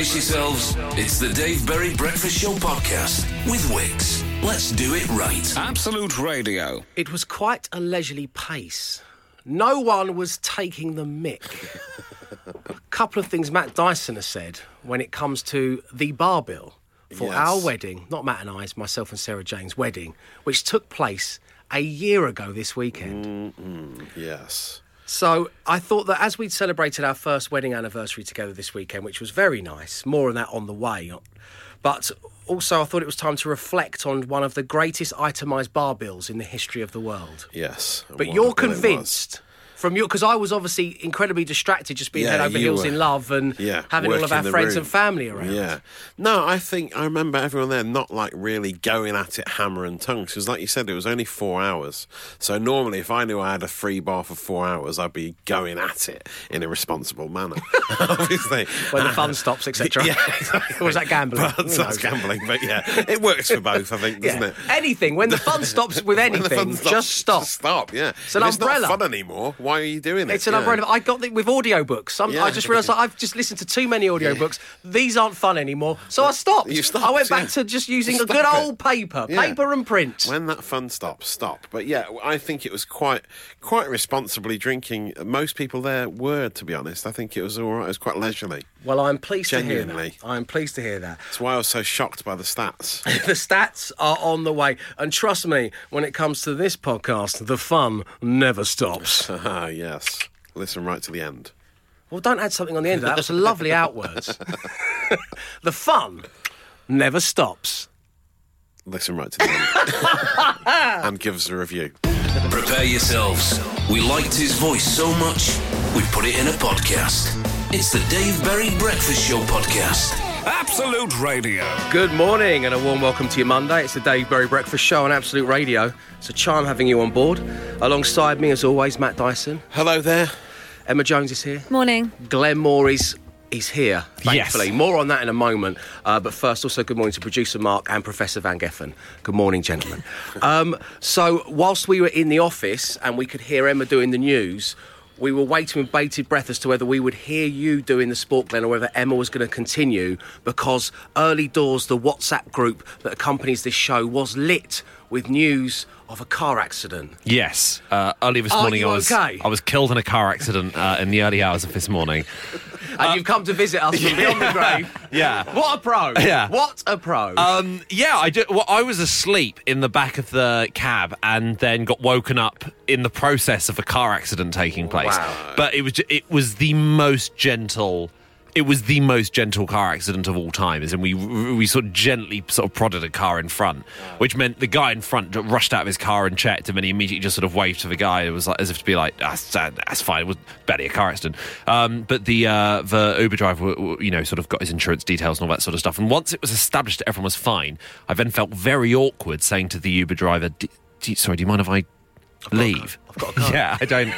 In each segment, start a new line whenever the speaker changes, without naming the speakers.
Brace yourselves. It's the Dave Berry Breakfast Show podcast with Wix. Let's do it right.
Absolute Radio.
It was quite a leisurely pace. No one was taking the mick. a couple of things Matt Dyson has said when it comes to the bar bill for
Yes.
our wedding, not Matt and I's, myself and Sarah Jane's wedding, which took place a year ago this weekend.
Yes.
So I thought that as we'd celebrated our first wedding anniversary together this weekend, which was very nice, more on that on the way. Uh, but also, I thought it was time to reflect on one of the greatest itemised bar bills in the history of the world.
Yes.
But you're convinced from your because I was obviously incredibly distracted, just being
Yeah,
head over heels
were.
in love and
Yeah,
having all of our friends
room.
and family around.
Yeah. No, I think I remember everyone there not like really going at it hammer and tongue because, like you said, it was only four hours. So normally, if I knew I had a free bar for four hours, I'd be going at it in a responsible manner. Obviously,
When the fun uh, stops, etc.
Yeah, exactly.
Was that gambling?
But that's gambling, but yeah, it works for both. I think, doesn't
Yeah.
it?
Anything when the fun stops with anything,
fun stops,
just stop.
Just stop. Yeah,
It's an
If
umbrella.
not fun anymore. Why are you doing it?
It's an
Yeah.
umbrella. I got it with audiobooks. Some,
Yeah.
I just realised that I've just listened to too many audiobooks. These aren't fun anymore. So I stopped.
You stopped,
I went back
yeah.
to just using a good
it.
old paper,
Yeah.
paper and print.
When that fun stops, stop. But yeah, I think it was quite quite responsibly drinking. Most people there were, to be honest. I think it was all right. It was quite leisurely.
Well, I'm pleased to hear
Genuinely.
that. I'm pleased to hear that.
That's why I was so shocked by the stats.
the stats are on the way. And trust me, when it comes to this podcast, the fun never stops.
Ah, yes. Listen right to the end.
Well, don't add something on the end of that. That was a lovely outwards. the fun never stops.
Listen right to the end. and give us a review.
Prepare yourselves. We liked his voice so much, we put it in a podcast. It's the Dave Berry Breakfast Show podcast.
Absolute Radio.
Good morning and a warm welcome to your Monday. It's the Dave Berry Breakfast Show on Absolute Radio. It's a charm having you on board. Alongside me, as always, Matt Dyson.
Hello there.
Emma Jones is here.
Morning.
Glenn Moore is, is here,
Yes.
More on that in a moment. Uh, but first, also good morning to producer Mark and Professor Van Geffen. Good morning, gentlemen. um, so, whilst we were in the office and we could hear Emma doing the news, we were waiting with bated breath as to whether we would hear you doing the sport, Glenn, or whether Emma was going to continue because early doors, the WhatsApp group that accompanies this show, was lit with news of a car accident.
Yes. Uh, early this
Are
morning, I was
okay?
I was killed in a car accident uh, in the early hours of this morning.
And you've come to visit us from beyond the grave.
Yeah.
What a pro.
Yeah.
What a pro.
Um, yeah, I did, well, I was asleep in the back of the cab and then got woken up in the process of a car accident taking place.
Wow.
But it was it was the most gentle. It was the most gentle car accident of all time, in we we sort of gently sort of prodded a car in front, which meant the guy in front rushed out of his car and checked him, and he immediately just sort of waved to the guy. It was like as if to be like, "That's, that's fine." It was barely a car accident. Um, but the uh, the Uber driver, you know, sort of got his insurance details and all that sort of stuff. And once it was established that everyone was fine, I then felt very awkward saying to the Uber driver, "D- do you- "Sorry, do you mind if I leave?"
I've got a car.
yeah, I don't.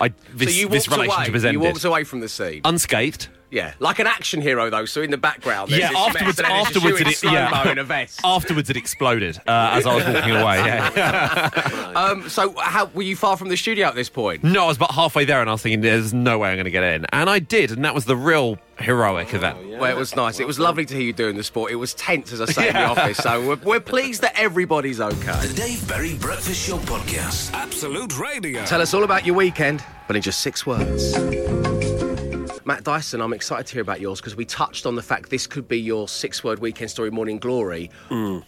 I this,
so you
this
walked
relationship
away. You walked away from the scene.
unscathed.
Yeah, like an action hero though. So in the background,
Yeah,
this
afterwards,
mess, and then it's just
afterwards, it, yeah.
in a vest.
Afterwards, it exploded uh, as I was walking away. Yeah.
Um, so how were you far from the studio at this point?
No, I was about halfway there, and I was thinking, "There's no way I'm going to get in," and I did, and that was the real heroic event.
Well, it was nice. It was lovely to hear you doing the sport. It was tense, as I say, in the office. So we're, we're pleased that everybody's okay.
The Dave Berry Breakfast Show podcast.
Absolute Radio.
Tell us all about your weekend, but in just six words. Matt Dyson, I'm excited to hear about yours because we touched on the fact this could be your six word weekend story, Morning Glory,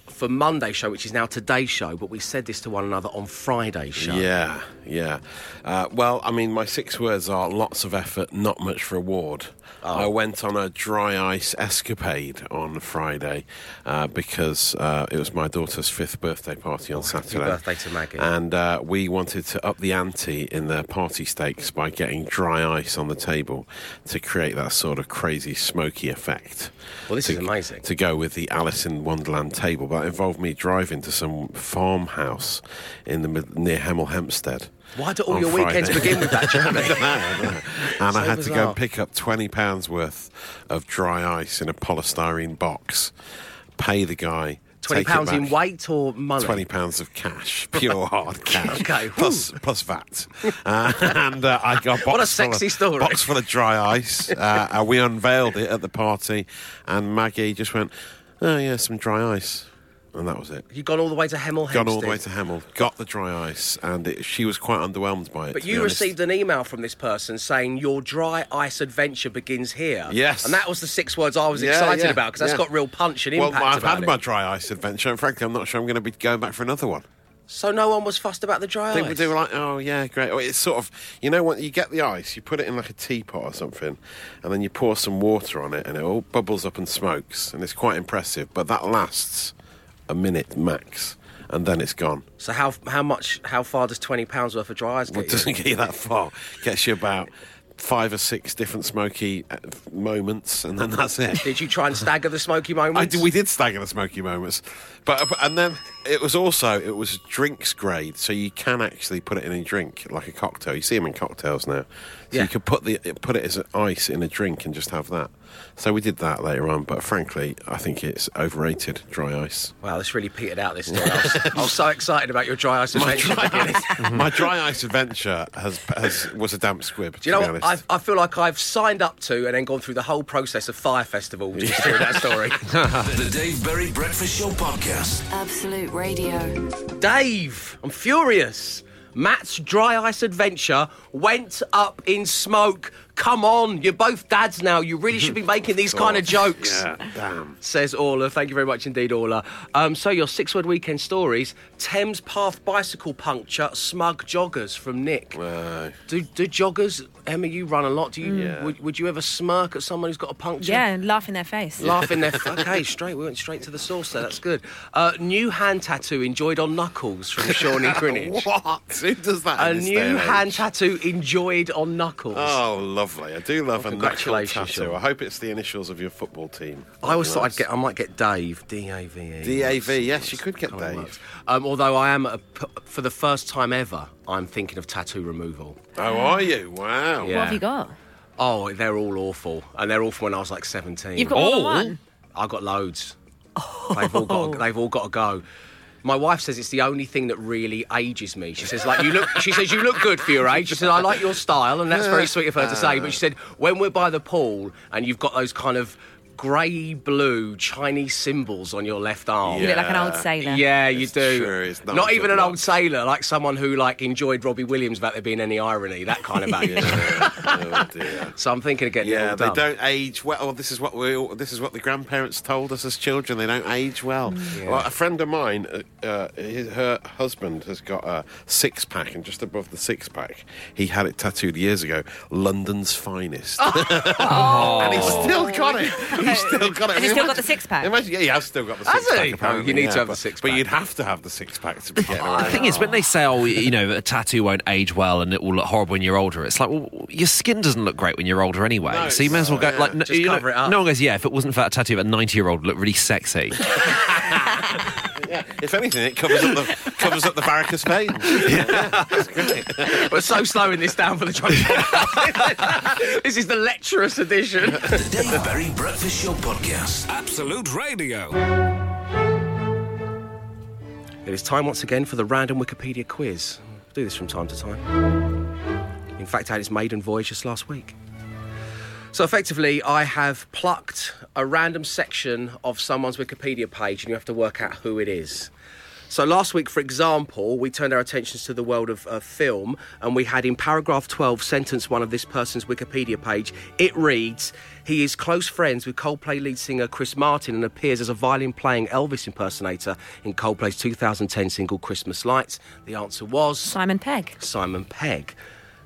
for Monday's show, which is now today's show, but we said this to one another on Friday's show.
Yeah, yeah. Uh, well, I mean, my six words are lots of effort, not much reward. I went on a dry ice escapade on Friday uh, because uh, it was my daughter's fifth birthday party on Saturday.
birthday to Maggie.
And uh, we wanted to up the ante in the party stakes by getting dry ice on the table to create that sort of crazy smoky effect.
Well, this
to,
is amazing.
To go with the Alice in Wonderland table, but it involved me driving to some farmhouse in the near Hemel Hempstead.
Why do all your weekends begin with that journey?
and
So
I had to go and pick up twenty pounds worth of dry ice in a polystyrene box. Pay the guy
Twenty
take
pounds in weight or money?
Twenty pounds of cash, pure hard cash.
Okay,
plus plus VAT, uh, and uh, I got a box
What a
full of-
sexy story.
Box full of dry ice. Uh, we unveiled it at the party, and Maggie just went, "Oh yeah, some dry ice," and that was it.
You gone all the way to Hemel Hempstead.
Gone all the way to Hemel, got the dry ice, and it, she was quite underwhelmed by it.
But you received an email from this person saying your dry ice adventure begins here.
Yes.
and that was the six words I was
Yeah,
excited
yeah,
about because that's
yeah.
got real punch and
Well,
impact.
Well, I've
about
had
it.
my dry ice adventure, and frankly, I'm not sure I'm going to be going back for another one.
So no one was fussed about the dry
They,
ice.
they were like, oh yeah, great. Well, It's sort of, you know, when you get the ice, you put it in like a teapot or something, and then you pour some water on it, and it all bubbles up and smokes, and it's quite impressive. But that lasts a minute max, and then it's gone.
So how how much how far does twenty pounds worth of dry ice
Well,
get
it
you?
doesn't get you that far. Gets you about five or six different smoky uh, moments, and then that's it.
Did you try and stagger the smoky moments?
I did, we did stagger the smoky moments, but- and then it was also it was drinks grade, so you can actually put it in a drink like a cocktail. You see them in cocktails now, so
Yeah.
you could put the put it as ice in a drink and just have that. So we did that later on, but frankly, I think it's overrated. Dry ice.
Wow, this really petered out this story. I was, I was so excited about your dry ice adventure. at the
dry, ice, my dry ice adventure has, has was a damp squib.
Do you know
be
what?
honest.
I, I feel like I've signed up to and then gone through the whole process of Fyre Festival just hear that story.
The Dave Berry Breakfast Show Podcast.
Absolute Radio.
Dave, I'm furious. Matt's dry ice adventure went up in smoke. Come on, you're both dads now. You really should be making these kind of jokes.
Yeah, damn.
Says Orla. Thank you very much indeed, Orla. Um, so, your six word weekend stories Thames Path bicycle puncture, smug joggers from Nick. Do, do joggers, Emma, you run a lot. Do you,
Yeah.
would, would you ever smirk at someone who's got a puncture?
Yeah, and laugh in their face.
Laugh in their. face. okay, straight. We went straight to the source there. That's good. Uh, new hand tattoo enjoyed on knuckles from Shawnee Greenwich.
what? Who does that?
A
in this
new
and
hand
age?
tattoo enjoyed on knuckles.
Oh, lovely! I do love a knuckle
congratulations,
tattoo.
Sean.
I hope it's the initials of your football team.
I always thought I'd get. I might get Dave. D A V E.
D A V. Yes, you could get Dave.
Um, although I am, a, for the first time ever, I'm thinking of tattoo removal.
Oh, are you? Wow.
Yeah.
What have you got?
Oh, they're all awful, and they're awful when I was like 17.
You've got more
Oh.
one.
I got loads. They've all got. They've all got to go. My wife says it's the only thing that really ages me. She says, like you look. She says you look good for your age. She said I like your style, and that's very sweet of her to say. But she said when we're by the pool and you've got those kind of grey blue Chinese symbols on your left arm.
You look like an old sailor.
Yeah, you
It's
do.
true, it's not
not
a
even
good
an
look.
old sailor, like someone who like enjoyed Robbie Williams without there being any irony. That kind of age.
oh dear.
So I'm thinking of getting it
Yeah,
all
they
done.
don't age well. This is what we. all- This is what the grandparents told us as children. They don't age well. Well, a friend of mine, uh, uh, his, her husband has got a six pack, and just above the six pack, he had it tattooed years ago. London's finest, and he's still got it. He's still got it.
Has he still got the six-pack?
Imagine, yeah, he has still got the
Has
six pack.
he?
Apparently,
you need to
yeah,
have the six-pack.
But you'd have to have the six pack to be getting
The thing is, when they say, "Oh, you know, a tattoo won't age well and it will look horrible when you're older," it's like, well, your skin doesn't look great when you're older anyway.
No,
so you may as well go
it's-
like, no,
Just
you know,
it up.
no one goes, "Yeah, if it wasn't for that tattoo of a 90 year old, look really sexy."
yeah. If anything, it covers up the covers up the varicose veins.
We're so slowing this down for the drunk. this is the lecherous edition.
The Dave Berry Breakfast Show Podcast.
Absolute Radio.
It is time once again for the random Wikipedia quiz. do this from time to time. In fact, I had its maiden voyage just last week. So effectively, I have plucked a random section of someone's Wikipedia page, and you have to work out who it is. So last week, for example, we turned our attentions to the world of uh, film, and we had in paragraph 12, sentence one of this person's Wikipedia page, it reads, He is close friends with Coldplay lead singer Chris Martin and appears as a violin playing Elvis impersonator in Coldplay's 2010 single Christmas Lights. The answer was
Simon Pegg.
Simon Pegg.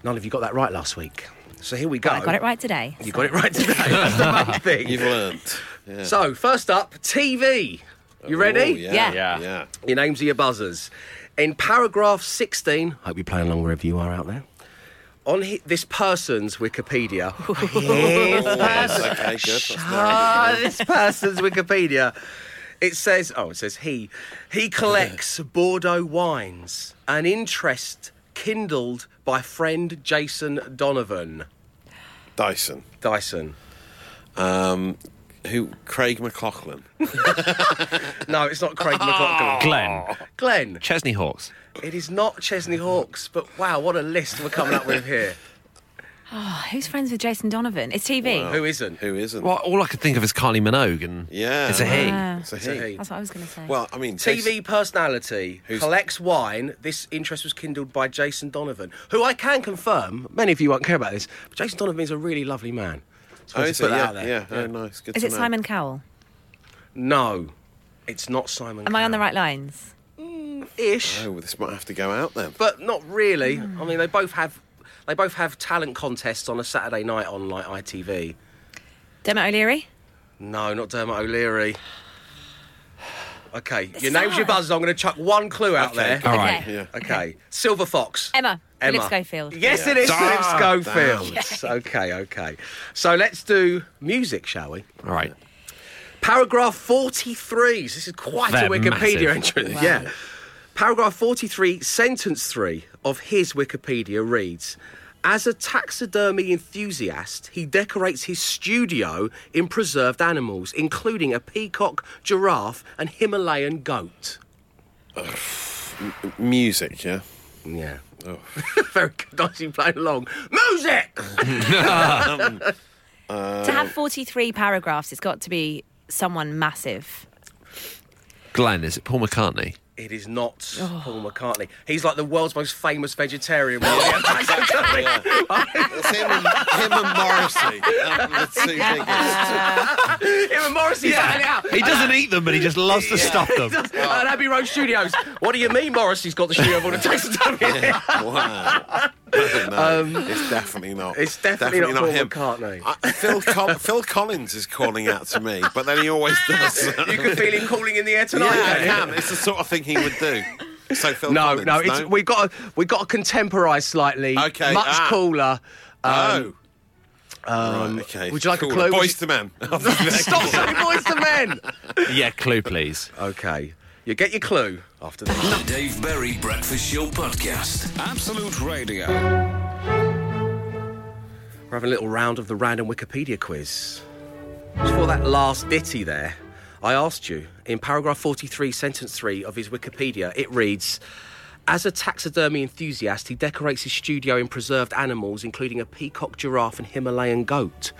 None of you got that right last week. So here we go.
I got it right today.
You got it right today. That's the main thing.
You've learnt. Yeah.
So, first up, TV. You ready?
Oh, yeah,
Yeah.
yeah.
Yeah.
Your names are your buzzers. In paragraph 16, hope you're playing along wherever you are out there. On hi- this person's Wikipedia,
Yes, okay, good.
Ah, this person's Wikipedia, it says, oh, it says he, he collects Bordeaux wines, an interest kindled by friend Jason Donovan.
Dyson.
Dyson.
Um, Who? Craig McLachlan.
No, it's not Craig McLachlan. Ah.
Glenn.
Glenn.
Chesney Hawkes.
It is not Chesney Hawkes, but wow, what a list we're coming up with here.
Oh, who's friends with Jason Donovan? It's TV.
Who isn't?
Who isn't?
Well, all I could think of is Kylie Minogue, and
Yeah.
it's a he.
Yeah.
It's a
It's a
he.
he.
That's what I was going to say.
Well, I mean,
TV personality
Who's-
collects wine. This interest was kindled by Jason Donovan, who I can confirm. Many of you won't care about this, but Jason Donovan is a really lovely man. Just
Oh,
wanted
is it?
put that
Yeah,
out there.
yeah. Oh, nice. Good
Is
to
it
know.
Simon Cowell?
No, it's not Simon.
Am I on the
Cowell.
right lines?
Mm, ish,
Oh, this might have to go out then.
but not really. Hmm. I mean, they both have they both have talent contests on a Saturday night on like ITV.
Dermot O'Leary?
No, not Dermot O'Leary. Okay,
This
your
is
name's your
hard.
buzz. I'm going to chuck one clue out
Okay.
there.
All right.
Okay.
Yeah.
Okay, Silver Fox.
Emma.
Emma.
Philip Schofield.
Yes,
Yeah.
it is
Ah,
Philip Schofield. Okay, okay. So let's do music, shall we?
All right.
Paragraph 43. This is quite
They're
a Wikipedia
massive.
entry. Yeah. Paragraph 43, sentence 3 of his Wikipedia reads As a taxidermy enthusiast, he decorates his studio in preserved animals, including a peacock, giraffe, and Himalayan goat.
Music, yeah.
Yeah.
Oh.
Very good. Nicely playing along. Music!
Um, to have 43 paragraphs, it's got to be someone massive.
Glenn, is it Paul McCartney?
It is not Paul McCartney. He's like the world's most famous vegetarian. really. Taxidermy.
It's him and, him and Morrissey. um, the two biggest.
Him and Morrissey battling it out.
He doesn't eat them, but he just loves to stuff them.
At Abbey Road Studios. What do you mean Morrissey's got the studio of all the taxidermy?
Wow. no, it's definitely not.
Um, it's definitely not Paul McCartney.
I, Phil, Col- Phil Collins is calling out to me, but then he always does.
You can feel him calling in the air
yeah,
tonight.
I can. It's the sort of thing he would do. So Phil
No,
Collins,
no, it's, we got to, we got to contemporise slightly.
Okay,
much
ah.
cooler.
oh. right, okay.
um, would you like a
Cool.
clue?
Boys to men.
Stop saying boys to men.
Yeah, clue, please.
Okay, you get your clue after this.
The Dave Berry Breakfast Show podcast.
Absolute Radio.
We're having a little round of the random Wikipedia quiz. Just for that last ditty there, I asked you in paragraph 43, sentence 3 of his Wikipedia, it reads As a taxidermy enthusiast, he decorates his studio in preserved animals, including a peacock, giraffe, and Himalayan goat.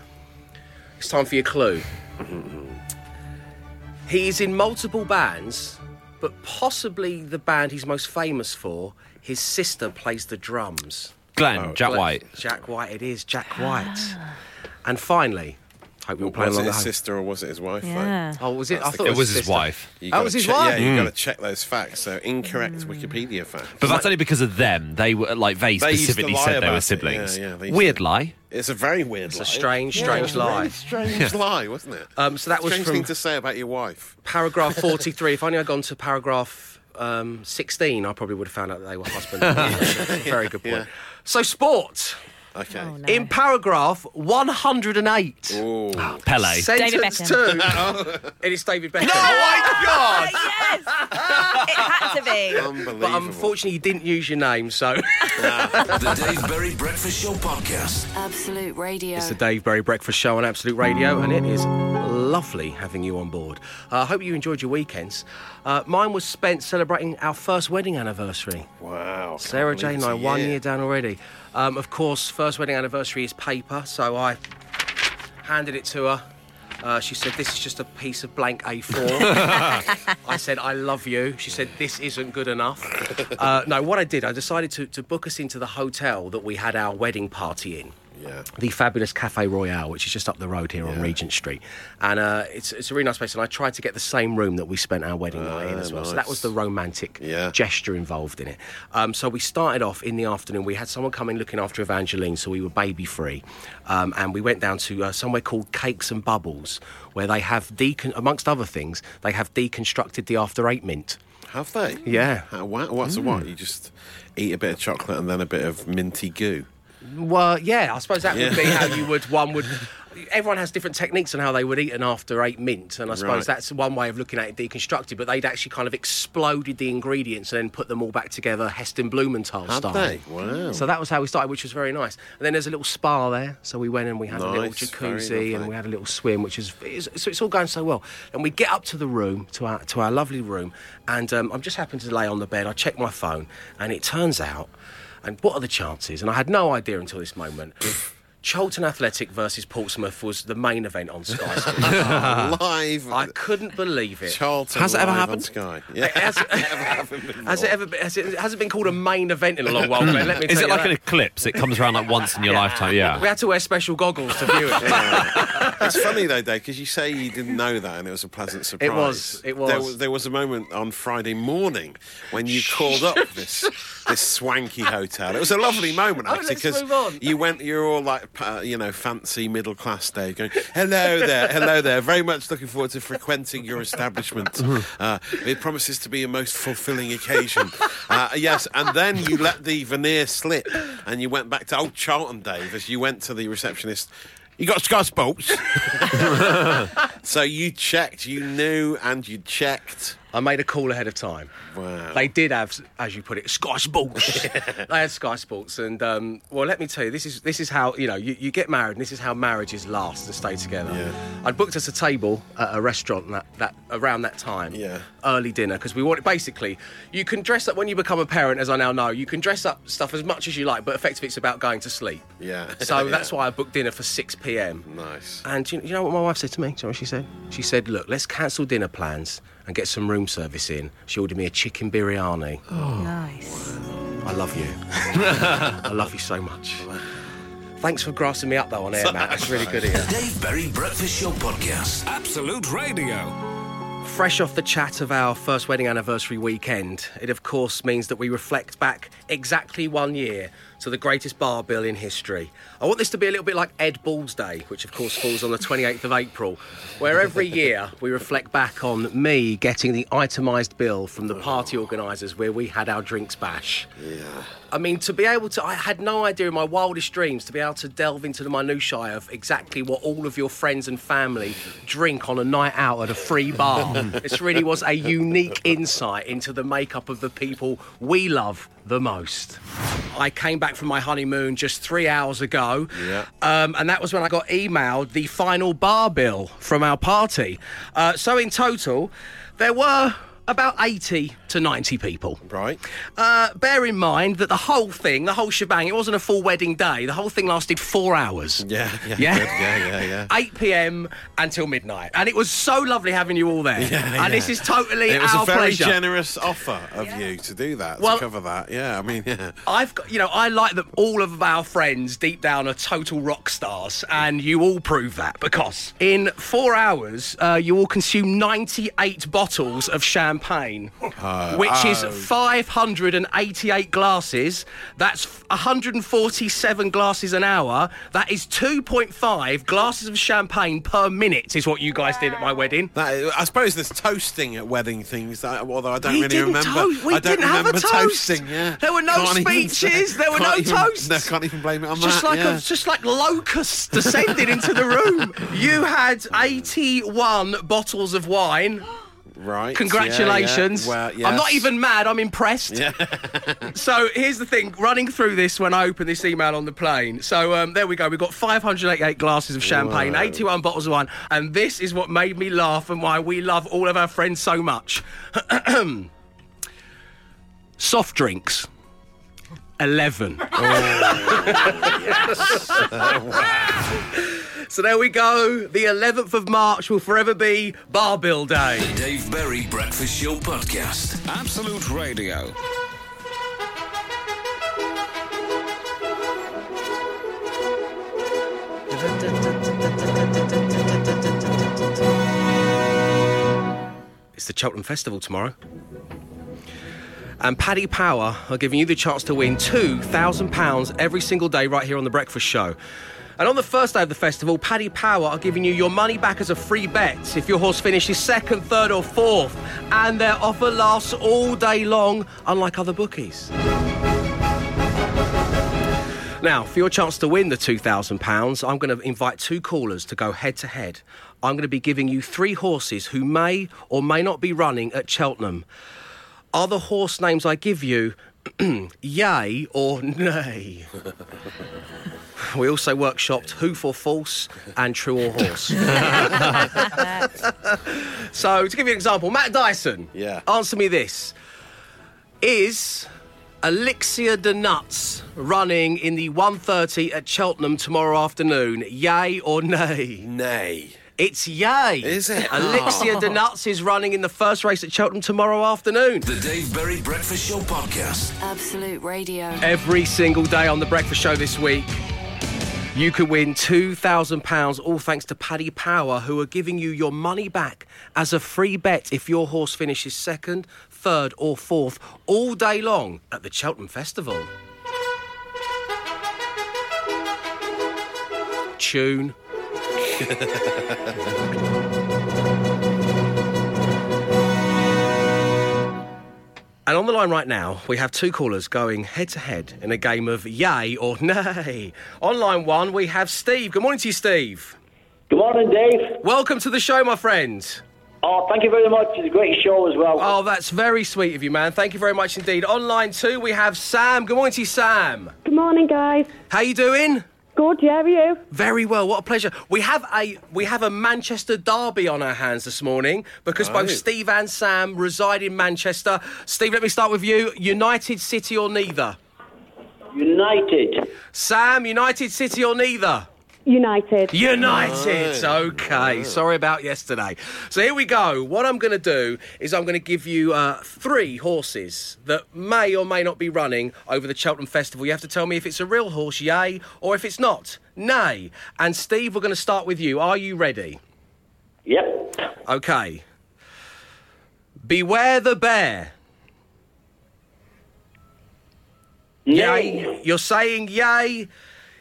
It's time for your clue. he is in multiple bands, but possibly the band he's most famous for, his sister plays the drums.
Glenn, oh. Jack
Glenn-
White.
Jack White, it is Jack White. and finally, hope you're playing
Was it
along
his
at home.
sister or was it his wife? though?
Yeah.
Oh, was it? I
That's the
thought
It was his
sister.
wife.
You
That was his
check,
wife?
Yeah, you got to check those facts. So incorrect Wikipedia facts.
But that's only because of them. They were like they
They
specifically said they were siblings.
Yeah, yeah,
Weird
to-
lie.
It's a very weird
It's
lie.
a strange, strange
it's a
lie.
really strange lie, wasn't it?
Um, so that was
strange
from
thing to say about your wife.
paragraph 43. if only I'd gone to paragraph um, 16, I probably would have found out that they were husband and wife. Very good point.
Yeah.
So, sport.
Okay.
Oh, no.
In paragraph 108.
Ooh.
Pele.
Sentence
David
two. it is David Beckham.
Oh my God!
yes! it had to be.
Unbelievable.
But unfortunately, you didn't use your name, so
The Dave Berry Breakfast Show podcast.
Absolute Radio.
it's the Dave Berry Breakfast Show on Absolute Radio, and it is lovely having you on board. Uh, I hope you enjoyed your weekends. Uh, mine was spent celebrating our first wedding anniversary.
wow.
Sarah Jane and I,
it's
one year down already. Um, of course, first wedding anniversary is paper, so I handed it to her. Uh, she said, This is just a piece of blank A4. I said, I love you. She said, This isn't good enough. Uh, no, what I did, I decided to, to book us into the hotel that we had our wedding party in.
Yeah.
The fabulous Cafe Royal, which is just up the road here on Regent Street. And uh, it's, it's a really nice place. And I tried to get the same room that we spent our wedding night in as well. So that was the romantic
Yeah.
gesture involved in it. Um, so we started off in the afternoon. We had someone come in looking after Evangeline, so we were baby free. Um, and we went down to uh, somewhere called Cakes and Bubbles, where they have, decon- amongst other things, they have deconstructed the after eight mint.
Have they?
Yeah.
How, what, what's a what? You just eat a bit of chocolate and then a bit of minty goo.
Well, yeah, I suppose that would be how you would. One would. Everyone has different techniques on how they would eat an after eight mint, and I suppose
Right.
that's one way of looking at it deconstructed. But they'd actually kind of exploded the ingredients and then put them all back together, Heston Blumenthal
Had
style.
they? Wow.
So that was how we started, which was very nice. And then there's a little spa there, so we went and we had a little jacuzzi and we had a little swim, which is so it's all going so well. And we get up to the room, to our to our lovely room, and um, I'm just happened to lay on the bed. I check my phone, and it turns out, and what are the chances? And I had no idea until this moment. Charlton Athletic versus Portsmouth was the main event on Sky Sports.
Live.
I couldn't believe it.
Charlton
Has it ever
live
happened?
On Sky.
It
Yeah.
hasn't, has it ever been, has it, has it been called a main event in a long while? Hmm. Let me
Is it
you
like
that.
an eclipse? It comes around like once in your lifetime. Yeah.
We had to wear special goggles to view it.
It's funny though, Dave, because you say you didn't know that, and it was a pleasant surprise.
was, it was.
There, was. there was a moment on Friday morning when you called up this this swanky hotel. It was a lovely moment
Oh,
actually
let's
you went, you're all like, uh, you know, fancy middle class day, going, "Hello there, hello there." Very much looking forward to frequenting your establishment. Uh, it promises to be a most fulfilling occasion. Uh, yes, and then you let the veneer slip, and you went back to old Charlton, Dave, as you went to the receptionist. You got Sky Sports. so you checked, you knew, and you checked.
I made a call ahead of time.
Wow.
They did have, as you put it, Sky Sports. they had Sky Sports, and um, well, let me tell you, this is this is how you know you, you get married, and this is how marriages last and stay together.
Yeah.
I'd booked us a table at a restaurant that, that around that time,
Yeah.
early dinner, because we wanted basically you can dress up when you become a parent, as I now know, you can dress up stuff as much as you like, but effectively it's about going to sleep.
Yeah.
So
Yeah.
that's why I booked dinner for six p.m.
Nice.
And you, you know what my wife said to me? Do you know what she said? She said, "Look, let's cancel dinner plans and get some room service in." She ordered me a chicken biryani. Oh.
Nice.
I love you. I love you so much. Thanks for grassing me up though on air, Matt. That's really good of you.
Dave Berry Breakfast Show Podcast.
Absolute Radio.
Fresh off the chat of our first wedding anniversary weekend, it of course means that we reflect back exactly one year to the greatest bar bill in history. I want this to be a little bit like Ed Balls Day, which of course falls on the 28th of April, where every year we reflect back on me getting the itemised bill from the party organisers where we had our drinks bash. Yeah. I mean, to be able to, I had no idea in my wildest dreams to be able to delve into the minutiae of exactly what all of your friends and family drink on a night out at a free bar. this really was a unique insight into the makeup of the people we love the most. I came back from my honeymoon just three hours ago,
Yeah.
um, and that was when I got emailed the final bar bill from our party. Uh, so in total, there were about 80 to 90 people.
Right.
Uh, bear in mind that the whole thing, the whole shebang, it wasn't a full wedding day. The whole thing lasted four hours.
Yeah. Yeah.
Yeah?
good. Yeah. Yeah. Yeah.
8 p.m. until midnight. And it was so lovely having you all there.
Yeah,
and this is totally
It was
our
a very
pleasure.
generous offer of you to do that,
Well-
to cover that. Yeah, I mean, yeah.
I've got, you know, I like that all of our friends deep down are total rock stars, and you all prove that because in four hours, uh, you will consume 98 bottles of champagne, Oh. which is 588 glasses. That's 147 glasses an hour. That is 2.5 glasses of champagne per minute, is what you guys did at my wedding.
That, I suppose there's toasting at wedding things, although I don't
We
really
didn't
remember.
toast- we
I don't
didn't have a toast.
toasting. Yeah,
There were no
Can't
speeches,
say-
there were no
even-
toasts.
No, can't even blame it on
just
that.
like
yeah.
a, just like locusts descended into the room. You had 81 bottles of wine.
Right.
Congratulations.
Yeah, yeah.
I'm not even mad, I'm impressed.
Yeah.
So here's the thing running through this when I opened this email on the plane. So um, there we go. We've got 588 glasses of champagne, 81 bottles of wine. And this is what made me laugh and why we love all of our friends so much. Soft drinks. 11. so there we go. The 11th of March will forever be Bar Bill Day.
The Dave Berry Breakfast Show Podcast.
Absolute Radio.
It's the Cheltenham Festival tomorrow. And Paddy Power are giving you the chance to win £2,000 every single day right here on The Breakfast Show. And on the first day of the festival, Paddy Power are giving you your money back as a free bet if your horse finishes second, third, or fourth. And their offer lasts all day long, unlike other bookies. Now, for your chance to win the £2,000, I'm going to invite two callers to go head to head. I'm going to be giving you three horses who may or may not be running at Cheltenham. Are the horse names I give you yay or nay? we also workshopped who for false and true or horse. so, to give you an example, Matt Dyson,
Yeah.
answer me this. Is Elixir de Nutz running in the 1.30 at Cheltenham tomorrow afternoon? Yay or nay?
Nay.
It's yay.
Is it?
Elixir oh. de Nutz is running in the first race at Cheltenham tomorrow afternoon.
The Dave Berry Breakfast Show podcast.
Absolute Radio.
Every single day on The Breakfast Show this week, you could win £2,000, all thanks to Paddy Power, who are giving you your money back as a free bet if your horse finishes second, third, or fourth all day long at the Cheltenham Festival. Tune. And on the line right now, we have two callers going head to head in a game of yay or nay. On line one, we have Steve. Good morning to you, Steve.
Good morning, Dave.
Welcome to the show, my friend.
Oh, thank you very much. It's a great show as well.
Oh, that's very sweet of you, man. Thank you very much indeed. On line two, we have Sam. Good morning to you, Sam.
Good morning, guys.
How you doing?
Good, yeah, are you?
Very well. What a pleasure. We have a we have a Manchester derby on our hands this morning because
Oh.
both Steve and Sam reside in Manchester. Steve, let me start with you. United City or neither?
United.
Sam, United City or neither?
United.
United. Okay. Sorry about yesterday. So here we go. What I'm going to do is I'm going to give you uh, three horses that may or may not be running over the Cheltenham Festival. You have to tell me if it's a real horse, yay, or if it's not, nay. And Steve, we're going to start with you. Are you ready?
Yep.
Okay. Beware the bear. Yay. You're saying yay.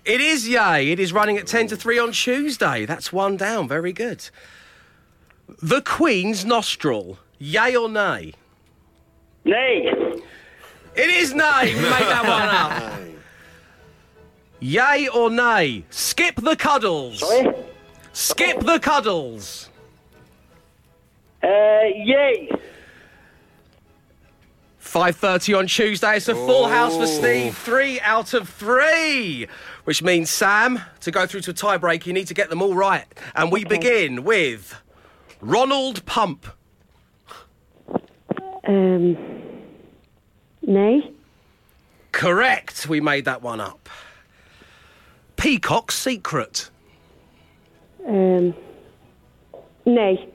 It is yay. It is running at 10 to 3 on Tuesday. That's one down. Very good. The Queen's nostril. Yay or nay?
Nay.
It is nay. We made that one up. Yay or nay? Skip the cuddles.
Sorry?
Skip the cuddles.
Uh, yay.
5.30 on Tuesday. It's a full house for Steve. Three out of three. Which means, Sam, to go through to a tiebreak, you need to get them all right. And we begin with Ronald Pump.
Um, nay.
Correct. We made that one up. Peacock's Secret.
Um, nay.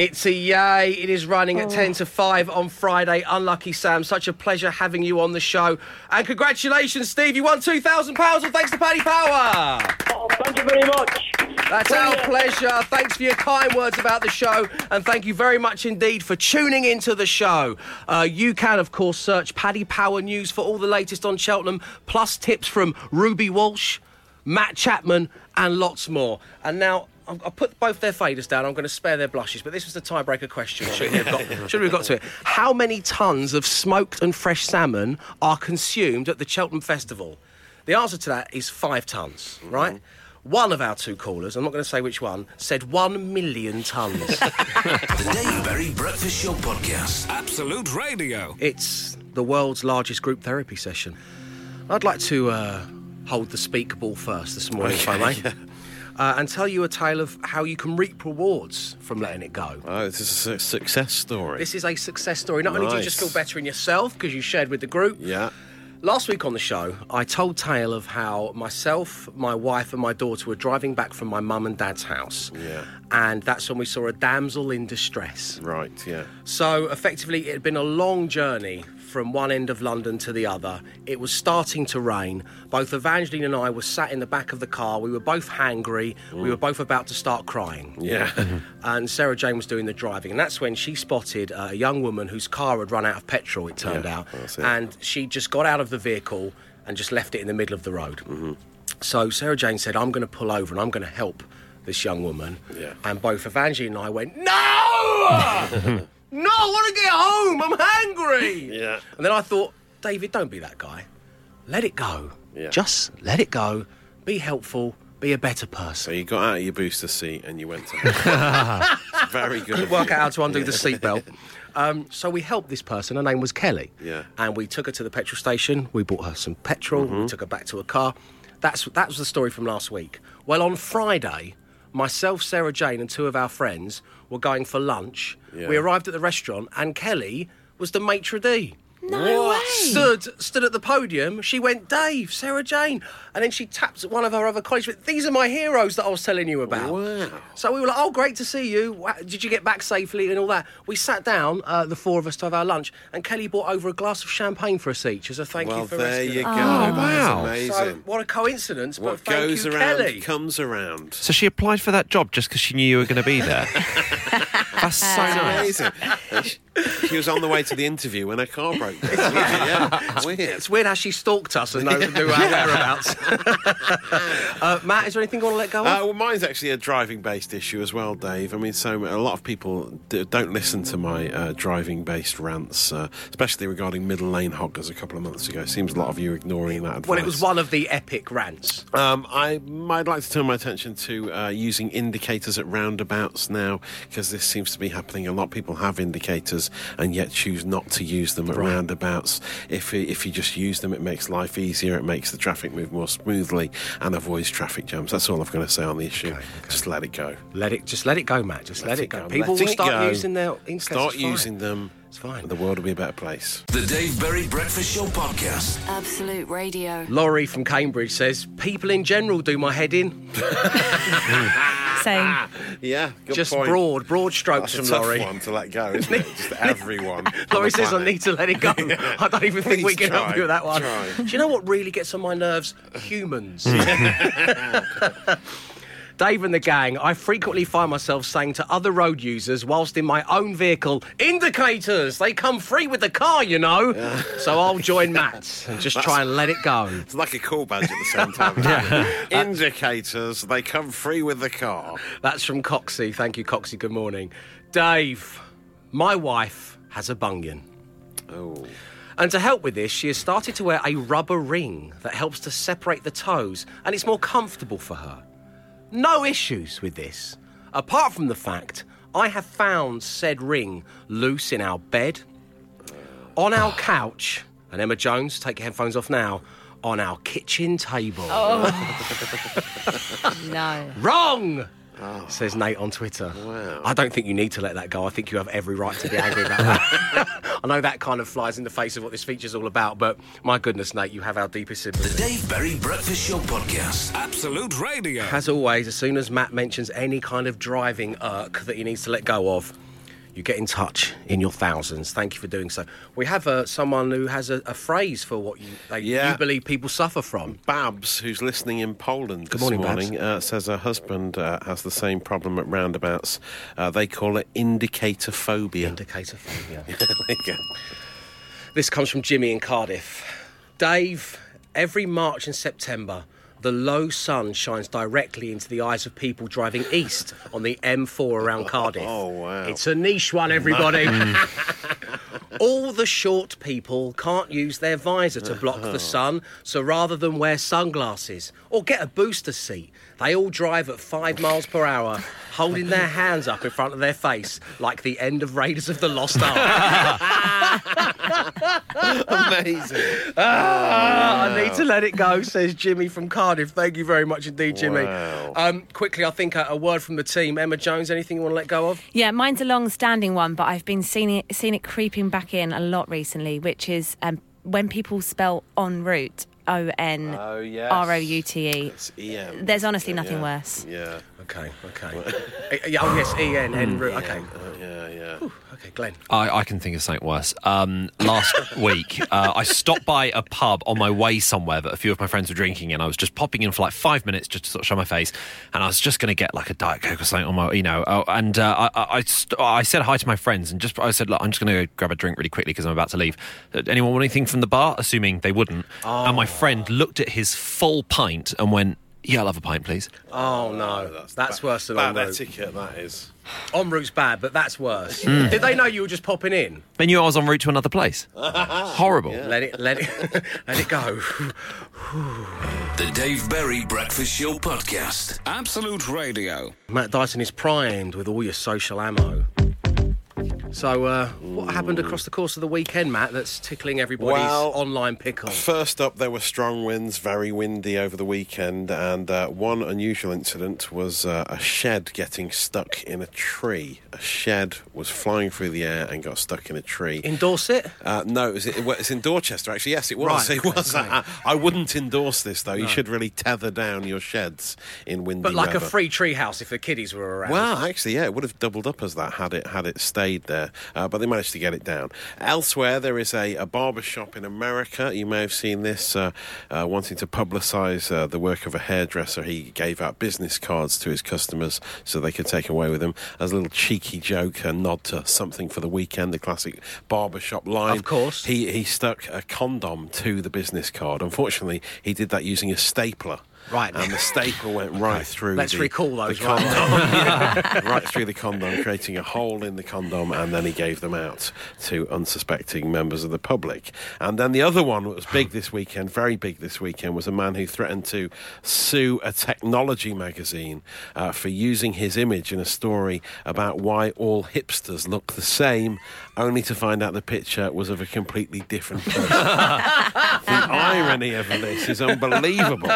It's a yay. It is running at 10 to 5 on Friday. Unlucky Sam. Such a pleasure having you on the show. And congratulations, Steve. You won £2,000 all thanks to Paddy Power.
Oh, thank you very much.
That's our pleasure. Thanks for your kind words about the show, and thank you very much indeed for tuning into the show. Uh, you can, of course, search Paddy Power News for all the latest on Cheltenham, plus tips from Ruby Walsh, Matt Chapman, and lots more. And now. I'll I'll put both their faders down. I'm going to spare their blushes, but this was the tiebreaker question. Should we have got, should we have got to it? How many tons of smoked and fresh salmon are consumed at the Cheltenham Festival? The answer to that is five tons, right? One of our two callers, I'm not going to say which one, said one million tons.
The Dave Berry Breakfast Show podcast.
Absolute Radio.
it's the world's largest group therapy session. I'd like to uh, hold the speak ball first this morning, if I may, uh, and tell you a tale of how you can reap rewards from letting it go.
Oh, this is a success story.
This is a success story. Not only do you just feel better in yourself because you shared with the group,
yeah.
Last week on the show, I told tale of how myself, my wife, and my daughter were driving back from my mum and dad's house.
Yeah.
And that's when we saw a damsel in distress.
Right, yeah.
So effectively, it had been a long journey from one end of London to the other. It was starting to rain. Both Evangeline and I were sat in the back of the car. We were both hangry. We were both about to start crying.
Yeah.
And Sarah Jane was doing the driving, and that's when she spotted uh, a young woman whose car had run out of petrol. It turned
Yeah,
out,
it.
and she just got out of the vehicle and just left it in the middle of the road.
Mm-hmm.
So Sarah Jane said, "I'm going to pull over and I'm going to help this young woman."
Yeah.
And both Evangeline and I went, "No, no, I want to get home. I'm hungry."
Yeah.
And then I thought, David, don't be that guy. Let it go.
Yeah.
Just let it go. Be helpful. Be a better person.
So you got out of your booster seat and you went to. It's very good. of
work
you.
out how to undo the seatbelt. Um, so we helped this person. Her name was Kelly.
Yeah.
And we took her to the petrol station. We bought her some petrol.
Mm-hmm.
We took her back to her car. That's that was the story from last week. Well, on Friday, myself, Sarah Jane, and two of our friends were going for lunch.
Yeah.
We arrived at the restaurant, and Kelly was the maitre d'.
No way.
Stood stood at the podium. She went, Dave, Sarah Jane, and then she tapped one of her other colleagues. Went, These are my heroes that I was telling you about.
Wow.
So we were like, oh, great to see you. Did you get back safely and all that? We sat down, uh, the four of us, to have our lunch, and Kelly brought over a glass of champagne for us each as a thank
Well,
you for
there
rescuing
you go.
us.
Oh,
That's
wow.
amazing.
So what a coincidence! but
what
thank
goes
you,
around
Kelly.
comes around.
So she applied for that job just because she knew you were going to be there. That's so nice.
Amazing. She, was on the way to the interview when her car broke down. yeah, weird.
It's weird how she stalked us and knows knew our whereabouts. uh, Matt, is there anything you want to let go of?
Uh, well, mine's actually a driving-based issue as well, Dave. I mean, so a lot of people d- don't listen to my uh, driving-based rants, uh, especially regarding middle lane hoggers a couple of months ago. it Seems a lot of you ignoring that advice.
well, it was one of the epic rants.
Um, I might like to turn my attention to uh, using indicators at roundabouts now, because this seems to be happening. A lot of people have indicators and yet choose not to use them at roundabouts. If if you just use them, it makes life easier. It makes the traffic move more smoothly and avoids traffic jams. That's all I've got to say on the issue. Just let it go.
Let it, just let it go, Matt. Just let, it go.
I'm
People will start
go.
using their indicators.
Start
It's fine.
using them.
It's fine.
The world will be a better place.
The Dave Berry Breakfast Show Podcast.
Absolute Radio.
Laurie from Cambridge says people in general do my head in.
Same.
Yeah, good
Just
point.
broad, broad strokes
That's
from
a tough
Laurie.
one to let go, isn't it? Just everyone. on
Laurie
the
says I need to let it go. I don't even think we
Please
can help you with that one.
try.
Do you know what really gets on my nerves? Humans. Hmm. Dave and the gang, I frequently find myself saying to other road users whilst in my own vehicle, indicators, they come free with the car, you know. So I'll join Matt and just try and let it go.
It's like a cool badge at the same time. Indicators, they come free with the car.
That's from Coxie. Thank you, Coxie. Good morning. Dave, my wife has a bunion.
Oh.
And to help with this, she has started to wear a rubber ring that helps to separate the toes, and it's more comfortable for her. No issues with this, apart from the fact I have found said ring loose in our bed, on our couch, and Emma Jones, take your headphones off now, on our kitchen table. Oh.
No.
Wrong! Oh. Says Nate on Twitter.
Wow.
I don't think you need to let that go. I think you have every right to be angry about that. I know that kind of flies in the face of what this feature's all about, but my goodness, Nate, you have our deepest sympathy. The.
Dave Berry Breakfast Show Podcast.
Absolute Radio.
As always, as soon as Matt mentions any kind of driving irk that he needs to let go of, you get in touch in your thousands. Thank you for doing so. We have uh, someone who has a, a phrase for what you, they,
Yeah.
you believe people suffer from.
Babs, who's listening in Poland this
morning,
morning, uh, says her husband uh, has the same problem at roundabouts. Uh, they call it indicator phobia.
Indicator phobia.
there you go.
This comes from Jimmy in Cardiff. Dave, every March and September, the low sun shines directly into the eyes of people driving east on the M4 around Cardiff.
Oh, wow.
It's a niche one, everybody. Mm. All the short people can't use their visor to block the sun, so rather than wear sunglasses or get a booster seat, they all drive at five miles per hour, holding their hands up in front of their face like the end of Raiders of the Lost Ark.
Amazing.
Ah, I need to let it go, says Jimmy from Cardiff. Thank you very much indeed, Jimmy.
Wow.
Um, quickly, I think a, a word from the team. Emma Jones, anything you want to let go of?
Yeah, mine's a long-standing one, but I've been seeing it, seeing it creeping back in a lot recently, which is um, when people spell en route, O N
Oh.
R O U T E.
It's
There's honestly nothing
Yeah.
worse.
Yeah.
Okay, okay. Eh, yeah, oh, yes, Ian, en route. Okay.
Uh, yeah, yeah.
Okay, Glenn.
I, I can think of something worse. Um, last week, uh, I stopped by a pub on my way somewhere that a few of my friends were drinking, and I was just popping in for like five minutes just to sort of show my face, and I was just going to get like a diet coke or something on my, you know, uh, and uh, I, I, I, st- I said hi to my friends, and just I said, look, I'm just going to go grab a drink really quickly because I'm about to leave. Uh, Anyone want anything from the bar? Assuming they wouldn't, and my friend looked at his full pint and went. Yeah, I'll have a pint, please.
Oh no, that's, worse than
bad
en route.
etiquette. That is.
En route's bad, but that's worse.
Hmm.
Did they know you were just popping in?
They knew I was en route to another place. Horrible.
Let it, let it, let it go.
The Dave Berry Breakfast Show Podcast.
Absolute Radio.
Matt Dyson is primed with all your social ammo. So, uh, what happened across the course of the weekend, Matt? That's tickling everybody's
Well,
online pickle.
First up, there were strong winds, very windy over the weekend, and uh, one unusual incident was uh, a shed getting stuck in a tree. A shed was flying through the air and got stuck in a tree.
In Dorset?
Uh, no, it was, it, was in Dorchester, actually. Yes, it was.
Right,
It was.
okay.
I, I wouldn't endorse this, though. You should really tether down your sheds in windy
But like a free tree house if the kiddies were around.
Well, actually, yeah, it would have doubled up as that had it had it stayed there, uh, but they managed to get it down. Elsewhere, there is a, a barber shop in America. You may have seen this, uh, uh, wanting to publicise uh, the work of a hairdresser. He gave out business cards to his customers so they could take away with them as a little cheeky joke, a nod to something for the weekend, the classic barber shop line.
Of course.
he he stuck a condom to the business card. Unfortunately, he did that using a stapler.
Right.
and the staple went right through.
Let's
the,
recall
the
those, right?
condom, Yeah, right through the condom, creating a hole in the condom, and then he gave them out to unsuspecting members of the public. And then the other one that was big this weekend, very big this weekend, was a man who threatened to sue a technology magazine uh, for using his image in a story about why all hipsters look the same, only to find out the picture was of a completely different person. the irony of this is unbelievable.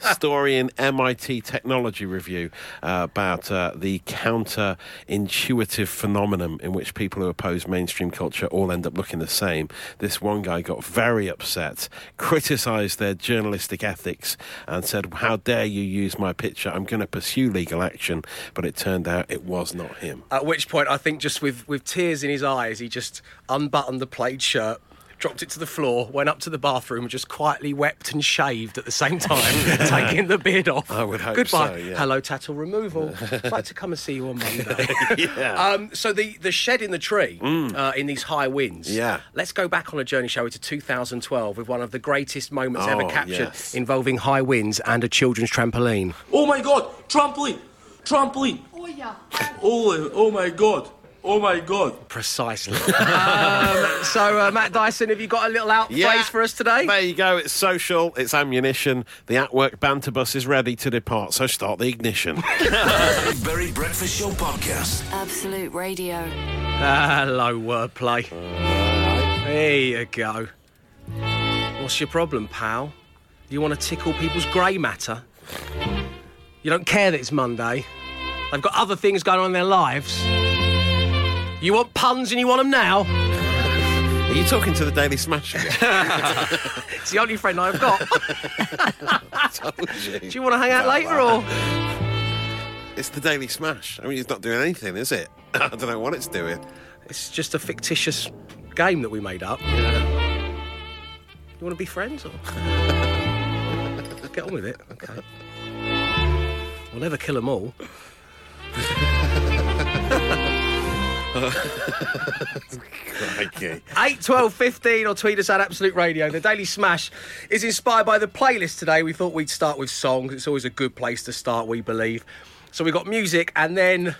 Story in MIT Technology Review uh, about uh, the counter-intuitive phenomenon in which people who oppose mainstream culture all end up looking the same. This one guy got very upset, criticised their journalistic ethics, and said, "How dare you use my picture? I'm going to pursue legal action." But it turned out it was not him.
At which point, I think just with, with tears in his eyes, he just unbuttoned the plaid shirt, dropped it to the floor, went up to the bathroom, and just quietly wept and shaved at the same time, taking the beard off.
I would hope
Goodbye.
so, yeah.
Hello, tattle removal. I'd like to come and see you on Monday.
Yeah.
Um, so the, the shed in the tree uh, in these high winds.
Mm. Yeah.
Let's go back on a journey, shall we, to 2012 with one of the greatest moments ever
Oh,
captured
yes.
involving high winds and a children's trampoline.
Oh my god, trampoline! Trampoline! Oh yeah. Oh, oh my god. Oh my god.
Precisely. um, so, uh, Matt Dyson, have you got a little out phrase for us today?
There you go. It's social. It's ammunition. The at-work banter bus is ready to depart. So start the ignition.
Dave Berry Breakfast Show Podcast.
Absolute Radio.
Hello, wordplay. There you go. What's your problem, pal? You want to tickle people's grey matter? You don't care that it's Monday. They've got other things going on in their lives. You want puns and you want them now?
Are you talking to the Daily Smash?
It's the only friend I've got. Do you want to hang out later or?
It's the Daily Smash. I mean, it's not doing anything, is it? I don't know what it's doing.
It's just a fictitious game that we made up. You want to be friends or? Get on with it. Okay. We'll never kill them all. 8, 12, 15 or tweet us at Absolute Radio. The Daily Smash is inspired by the playlist today. We thought we'd start with songs. It's always a good place to start, we believe. So we got music and then,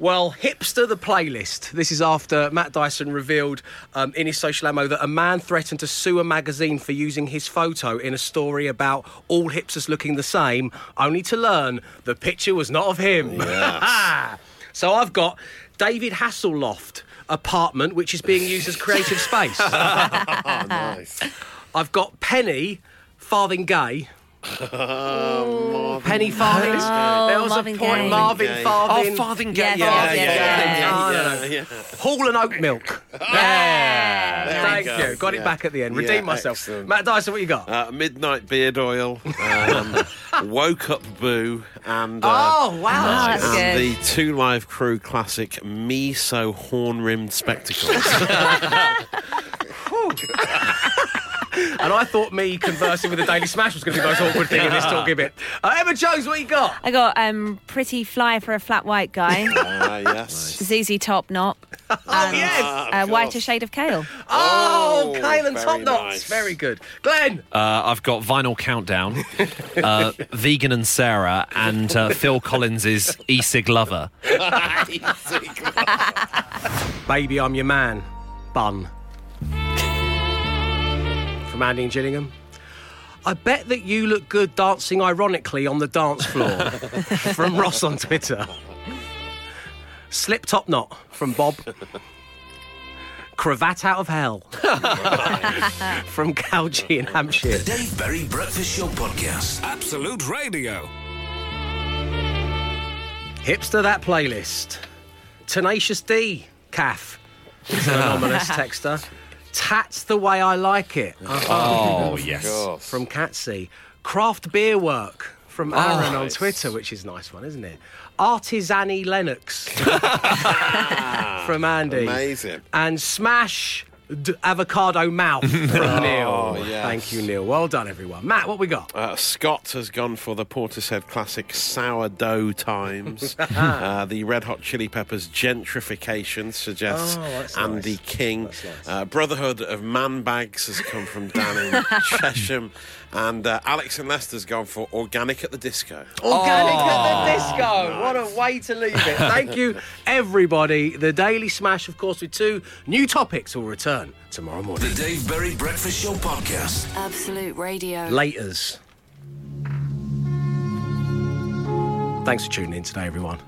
well, Hipster the playlist. This is after Matt Dyson revealed um, in his social ammo that a man threatened to sue a magazine for using his photo in a story about all hipsters looking the same, only to learn the picture was not of him. so I've got David Hasselloft apartment, which is being used as creative space.
Oh, nice.
I've got Penny Farthingay. Penny Farthing. there was
Marvin
a point
Gaye.
Marvin
Gaye.
Farthing.
Oh, Farthing
Yeah,
Gate.
yeah,
Yeah,
yeah, yeah.
Oh, no,
yeah,
no.
yeah.
Hall and oat milk.
Yeah.
There we
Thank
go.
you. Got it
Yeah.
back at the end.
Yeah,
Redeemed myself.
excellent.
Matt Dyson, what you got?
Uh, midnight beard oil, um, woke up boo, and uh,
oh, wow.
Oh, that's
and
good.
the two live crew classic me so horn rimmed spectacles.
And I thought me conversing with the Daily Smash was going to be the most awkward thing in this talking bit. Uh, Emma Jones, what you got?
I got um pretty fly for a flat white guy.
Ah, yes.
ZZ Top not. and
yes.
uh, whiter shade of kale.
Oh,
Oh,
kale and
very
top knots.
nice.
Very good. Glenn.
Uh, I've got Vinyl Countdown, uh, Vegan and Sarah, and uh, Phil Collins's E-Sig Lover.
Baby, I'm your man. Bun. From Andy and Gillingham. I bet that you look good dancing ironically on the dance floor. from Ross on Twitter. Slip top knot from Bob. Cravat out of hell from Cowgie in Hampshire.
The Dave Berry Breakfast Show Podcast.
Absolute Radio.
Hipster that playlist. Tenacious D, calf. It's an anonymous texter. Tats the way I like it.
Oh, oh yes.
from Catsy. Craft beer work from oh, Aaron on Twitter, which is a nice one, isn't it? Artisani Lennox from Andy.
Amazing.
And Smash d- Avocado Mouth from Neil.
yes.
Thank you, Neil. Well done, everyone. Matt, what we got?
Uh, Scott has gone for the Portishead classic sourdough times. uh, the Red Hot Chili Peppers gentrification suggests
Oh,
Andy
nice.
King.
Nice.
Uh, Brotherhood of Man Bags has come from Dan in Chesham. And uh, Alex and Leicester's gone for organic at the disco.
Organic at the disco. What a way to leave it. Thank you, everybody. The Daily Smash, of course, with two new topics will return tomorrow morning.
The Dave Berry Breakfast Show Podcast.
Absolute Radio.
Laters. Thanks for tuning in today, everyone.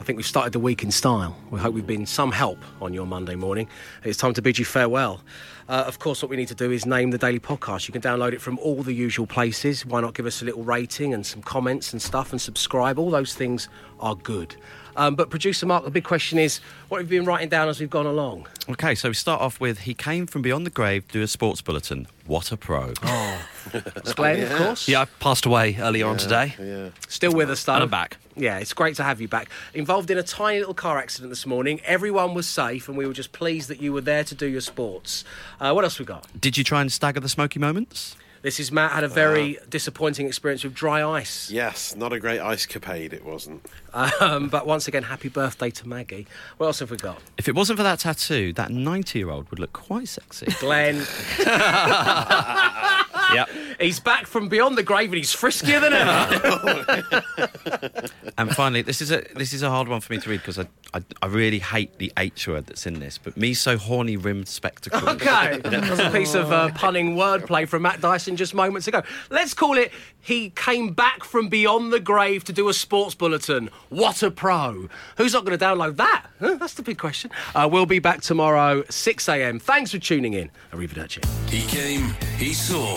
I think we've started the week in style. We hope we've been some help on your Monday morning. It's time to bid you farewell. Uh, of course, what we need to do is name the daily podcast. You can download it from all the usual places. Why not give us a little rating and some comments and stuff and subscribe? All those things are good. Um, but, producer Mark, the big question is what have you been writing down as we've gone along?
Okay, so we start off with he came from beyond the grave to do a sports bulletin. What a pro.
It's Glenn, of course.
Yeah, I passed away earlier on today.
Yeah.
Still with us, though.
And I'm back.
Yeah, it's great to have you back. Involved in a tiny little car accident this morning. Everyone was safe, and we were just pleased that you were there to do your sports. Uh, what else we got?
Did you try and stagger the smoky moments?
This is Matt. Had a very disappointing experience with dry ice.
Yes, not a great ice capade, it wasn't.
Um, but once again, happy birthday to Maggie. What else have we got?
If it wasn't for that tattoo, that 90 year old would look quite sexy.
Glenn.
Yep.
he's back from beyond the grave, and he's friskier than ever.
and finally, this is a this is a hard one for me to read because I, I I really hate the H word that's in this. But me so horny rimmed spectacles.
okay, that was a piece of uh, punning wordplay from Matt Dyson just moments ago. Let's call it. He came back from beyond the grave to do a sports bulletin. What a pro! Who's not going to download that? Huh? That's the big question. Uh, we'll be back tomorrow, 6 a.m. Thanks for tuning in. Arrivederci.
He came, he saw,